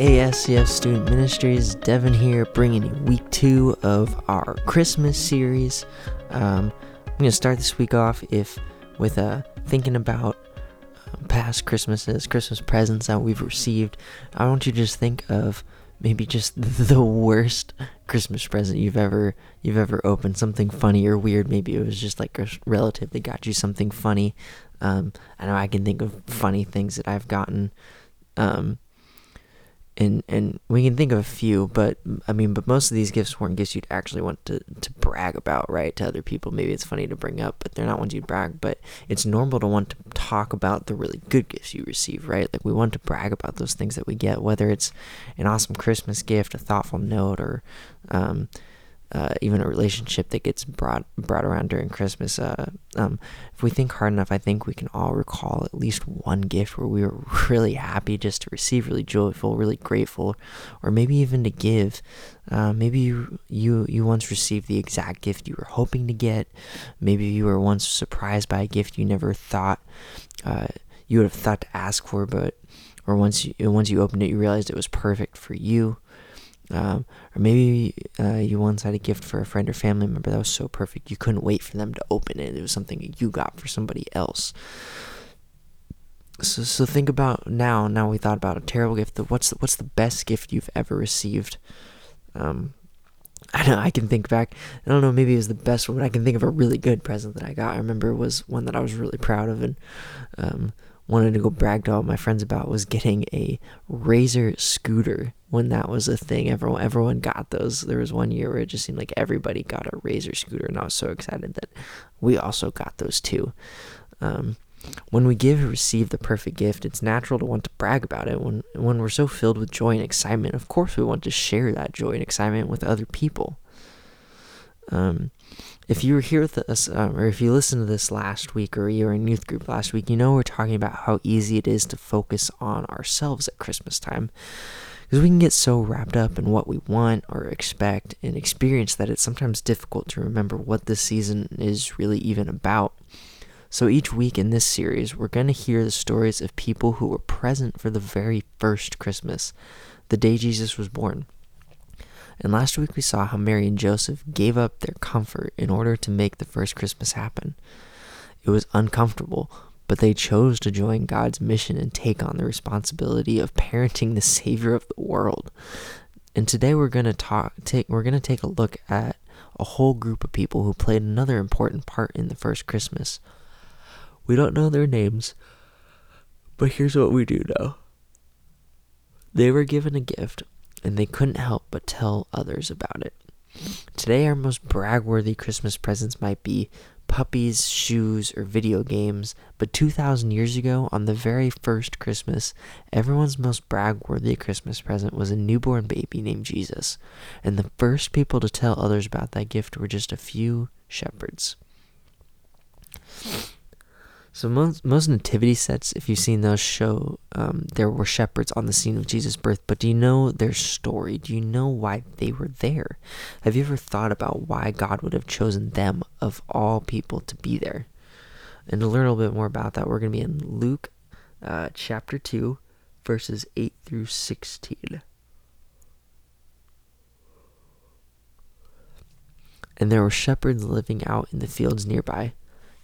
ASCF Student Ministries. Devin here, bringing you week two of our Christmas series. Um, I'm going to start this week off if with uh, thinking about um, past Christmases, Christmas presents that we've received. I want you to just think of maybe just the worst Christmas present you've ever you've ever opened. Something funny or weird. Maybe it was just like a relative that got you something funny. Um, I know I can think of funny things that I've gotten. Um, and and we can think of a few, but I mean, but most of these gifts weren't gifts you'd actually want to to brag about, right? To other people, maybe it's funny to bring up, but they're not ones you'd brag. But it's normal to want to talk about the really good gifts you receive, right? Like we want to brag about those things that we get, whether it's an awesome Christmas gift, a thoughtful note, or um, uh, even a relationship that gets brought brought around during Christmas. Uh, um, if we think hard enough, I think we can all recall at least one gift where we were really happy just to receive, really joyful, really grateful, or maybe even to give. Uh, maybe you, you you once received the exact gift you were hoping to get. Maybe you were once surprised by a gift you never thought uh, you would have thought to ask for, but or once you once you opened it, you realized it was perfect for you. Um, or maybe uh, you once had a gift for a friend or family member that was so perfect you couldn't wait for them to open it. It was something you got for somebody else. So, so think about now. Now we thought about a terrible gift. What's the, what's the best gift you've ever received? Um, I know I can think back. I don't know. Maybe it was the best one. But I can think of a really good present that I got. I remember it was one that I was really proud of and um, wanted to go brag to all my friends about. Was getting a Razor scooter when that was a thing. Everyone everyone got those. There was one year where it just seemed like everybody got a Razor scooter, and I was so excited that we also got those too. Um, when we give or receive the perfect gift, it's natural to want to brag about it. When when we're so filled with joy and excitement, of course we want to share that joy and excitement with other people. Um, if you were here with us, um, or if you listened to this last week, or you were in youth group last week, you know we're talking about how easy it is to focus on ourselves at Christmas time because we can get so wrapped up in what we want or expect and experience that it's sometimes difficult to remember what this season is really even about. So each week in this series, we're going to hear the stories of people who were present for the very first Christmas, the day Jesus was born. And last week we saw how Mary and Joseph gave up their comfort in order to make the first Christmas happen. It was uncomfortable, but they chose to join God's mission and take on the responsibility of parenting the savior of the world. And today we're going to talk take we're going to take a look at a whole group of people who played another important part in the first Christmas. We don't know their names, but here's what we do know. They were given a gift and they couldn't help but tell others about it. Today, our most brag-worthy Christmas presents might be puppies, shoes, or video games, but 2,000 years ago, on the very first Christmas, everyone's most brag-worthy Christmas present was a newborn baby named Jesus, and the first people to tell others about that gift were just a few shepherds. So most most nativity sets, if you've seen those, show um, there were shepherds on the scene of Jesus' birth. But do you know their story? Do you know why they were there? Have you ever thought about why God would have chosen them of all people to be there? And to learn a little bit more about that, we're going to be in Luke uh, chapter two, verses eight through sixteen. And there were shepherds living out in the fields nearby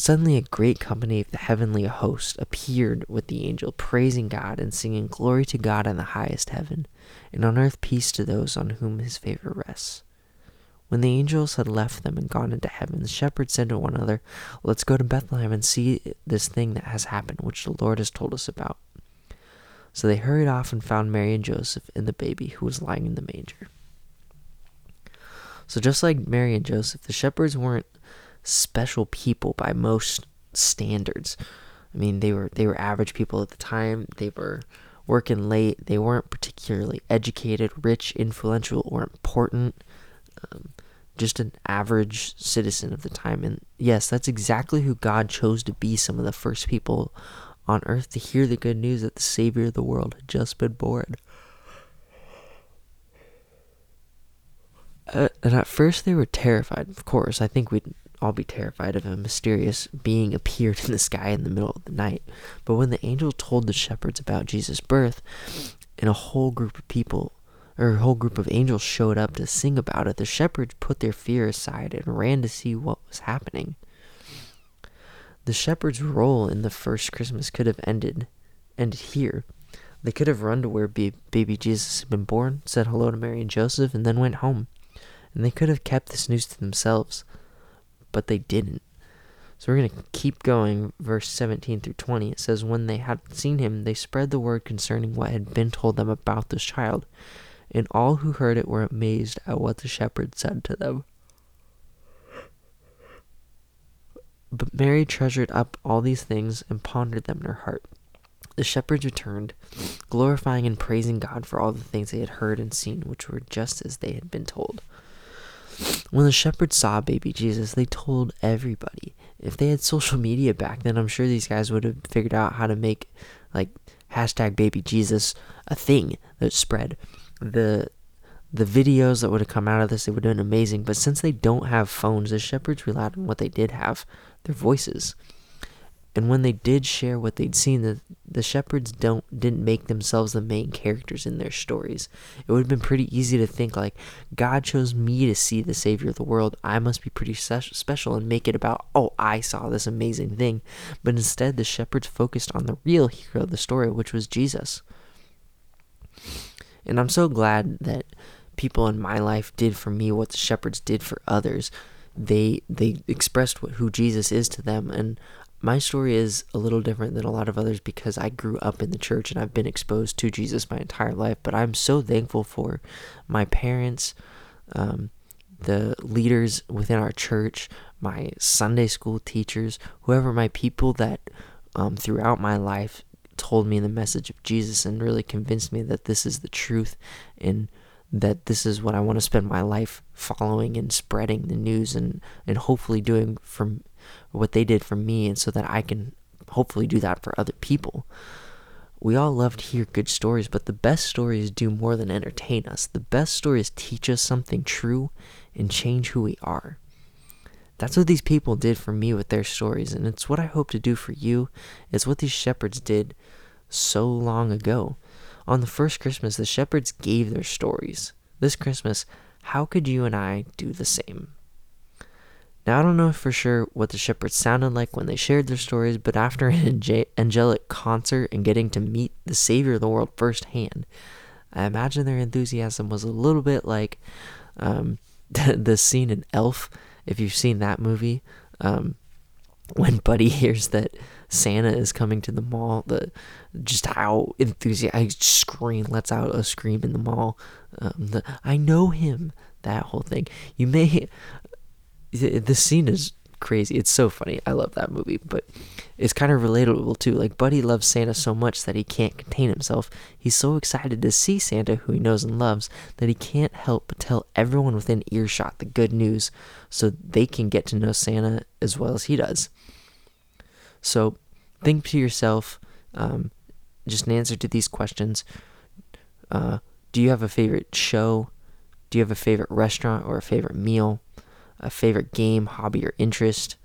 Suddenly, a great company of the heavenly host appeared with the angel, praising God and singing glory to God in the highest heaven, and on earth peace to those on whom his favor rests. When the angels had left them and gone into heaven, the shepherds said to one another, Let's go to Bethlehem and see this thing that has happened, which the Lord has told us about. So they hurried off and found Mary and Joseph and the baby who was lying in the manger. So just like Mary and Joseph, the shepherds weren't special people by most standards. I mean, they were they were average people at the time. They were working late. They weren't particularly educated, rich, influential, or important. Um, just an average citizen of the time. And yes, that's exactly who God chose to be some of the first people on earth to hear the good news that the Savior of the world had just been born. Uh, and at first they were terrified, of course. I think we'd all be terrified if a mysterious being appeared in the sky in the middle of the night. But when the angel told the shepherds about Jesus' birth, and a whole group of people, or a whole group of angels showed up to sing about it, the shepherds put their fear aside and ran to see what was happening. The shepherds' role in the first Christmas could have ended, ended here. They could have run to where baby Jesus had been born, said hello to Mary and Joseph, and then went home. And they could have kept this news to themselves but they didn't. So we're going to keep going, verse 17 through 20. It says, When they had seen him, they spread the word concerning what had been told them about this child. And all who heard it were amazed at what the shepherds said to them. But Mary treasured up all these things and pondered them in her heart. The shepherds returned, glorifying and praising God for all the things they had heard and seen, which were just as they had been told. When the shepherds saw baby Jesus, they told everybody. If they had social media back then, I'm sure these guys would have figured out how to make like hashtag baby Jesus a thing that spread. The the videos that would have come out of this, they would have been amazing. But since they don't have phones, the shepherds relied on what they did have, their voices. And when they did share what they'd seen, the, the shepherds don't didn't make themselves the main characters in their stories. It would have been pretty easy to think like God chose me to see the savior of the world. I must be pretty special and make it about oh I saw this amazing thing. But instead, the shepherds focused on the real hero of the story, which was Jesus. And I'm so glad that people in my life did for me what the shepherds did for others. They they expressed what, who Jesus is to them, and my story is a little different than a lot of others because I grew up in the church and I've been exposed to Jesus my entire life. But I'm so thankful for my parents, um, the leaders within our church, my Sunday school teachers, whoever my people that um, throughout my life told me the message of Jesus and really convinced me that this is the truth and that this is what I want to spend my life following and spreading the news and, and hopefully doing from what they did for me and so that I can hopefully do that for other people. We all love to hear good stories, but the best stories do more than entertain us. The best stories teach us something true and change who we are. That's what these people did for me with their stories, and it's what I hope to do for you. It's what these shepherds did so long ago. On the first Christmas, the shepherds gave their stories. This Christmas, how could you and I do the same? Now, I don't know for sure what the shepherds sounded like when they shared their stories, but after an angelic concert and getting to meet the Savior of the world firsthand, I imagine their enthusiasm was a little bit like um, the scene in Elf, if you've seen that movie, um, when Buddy hears that Santa is coming to the mall, the just how enthusiastic scream lets out a scream in the mall. Um, the, I know him. That whole thing. You may the scene is crazy. It's so funny. I love that movie, but it's kind of relatable too. Like Buddy loves Santa so much that he can't contain himself. He's so excited to see Santa, who he knows and loves, that he can't help but tell everyone within earshot the good news so they can get to know Santa as well as he does. So think to yourself, um, just an answer to these questions. Uh, do you have a favorite show? Do you have a favorite restaurant or a favorite meal? A favorite game, hobby, or interest,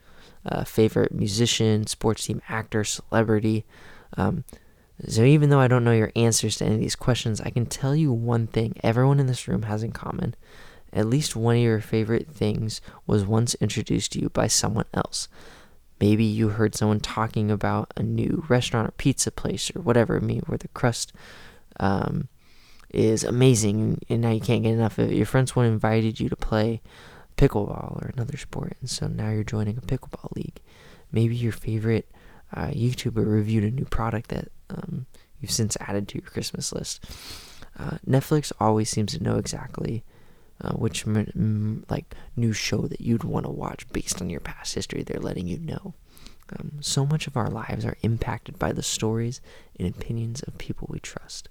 a favorite musician, sports team, actor, celebrity. Um, so even though I don't know your answers to any of these questions, I can tell you one thing everyone in this room has in common. At least one of your favorite things was once introduced to you by someone else. Maybe you heard someone talking about a new restaurant or pizza place or whatever, me where the crust um, is amazing and now you can't get enough of it. Your friends one invited you to play pickleball or another sport, and so now you're joining a pickleball league. Maybe your favorite uh, YouTuber reviewed a new product that um, you've since added to your Christmas list. Uh, Netflix always seems to know exactly uh, which m- like new show that you'd want to watch based on your past history. They're letting you know. Um, so much of our lives are impacted by the stories and opinions of people we trust.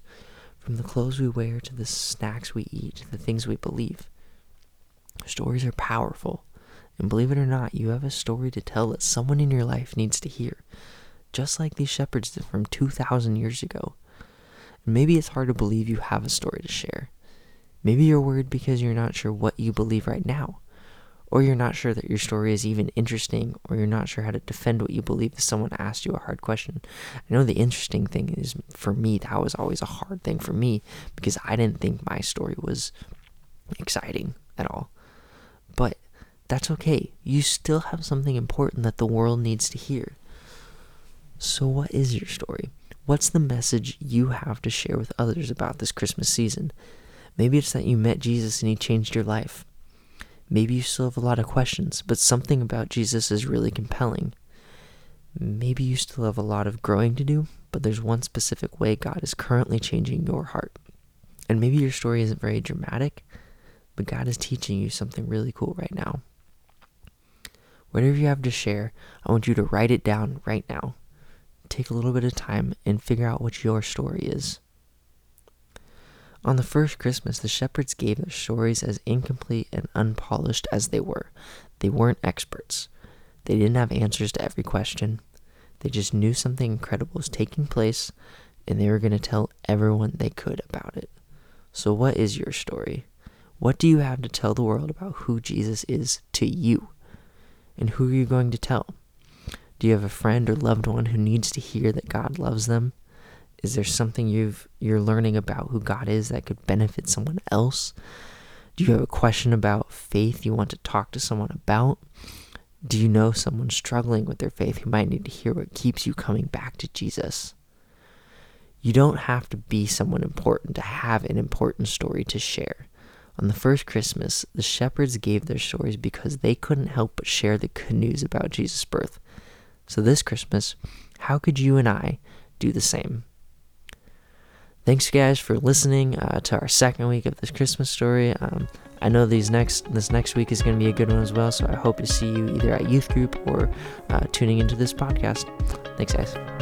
From the clothes we wear to the snacks we eat to the things we believe. Stories are powerful. And believe it or not, you have a story to tell that someone in your life needs to hear. Just like these shepherds did from 2,000 years ago. And maybe it's hard to believe you have a story to share. Maybe you're worried because you're not sure what you believe right now or you're not sure that your story is even interesting, or you're not sure how to defend what you believe if someone asked you a hard question. I know the interesting thing is for me, that was always a hard thing for me because I didn't think my story was exciting at all. But that's okay. You still have something important that the world needs to hear. So, what is your story? What's the message you have to share with others about this Christmas season? Maybe it's that you met Jesus and he changed your life. Maybe you still have a lot of questions, but something about Jesus is really compelling. Maybe you still have a lot of growing to do, but there's one specific way God is currently changing your heart. And maybe your story isn't very dramatic, but God is teaching you something really cool right now. Whatever you have to share, I want you to write it down right now. Take a little bit of time and figure out what your story is. On the first Christmas, the shepherds gave their stories as incomplete and unpolished as they were. They weren't experts. They didn't have answers to every question. They just knew something incredible was taking place, and they were going to tell everyone they could about it. So, what is your story? What do you have to tell the world about who Jesus is to you? And who are you going to tell? Do you have a friend or loved one who needs to hear that God loves them? Is there something you've you're learning about who God is that could benefit someone else? Do you have a question about faith you want to talk to someone about? Do you know someone struggling with their faith who might need to hear what keeps you coming back to Jesus? You don't have to be someone important to have an important story to share. On the first Christmas, the shepherds gave their stories because they couldn't help but share the good news about Jesus' birth. So this Christmas, how could you and I do the same? thanks guys for listening uh, to our second week of this Christmas story. Um, I know these next this next week is going to be a good one as well, so I hope to see you either at youth group or uh, tuning into this podcast. Thanks, guys.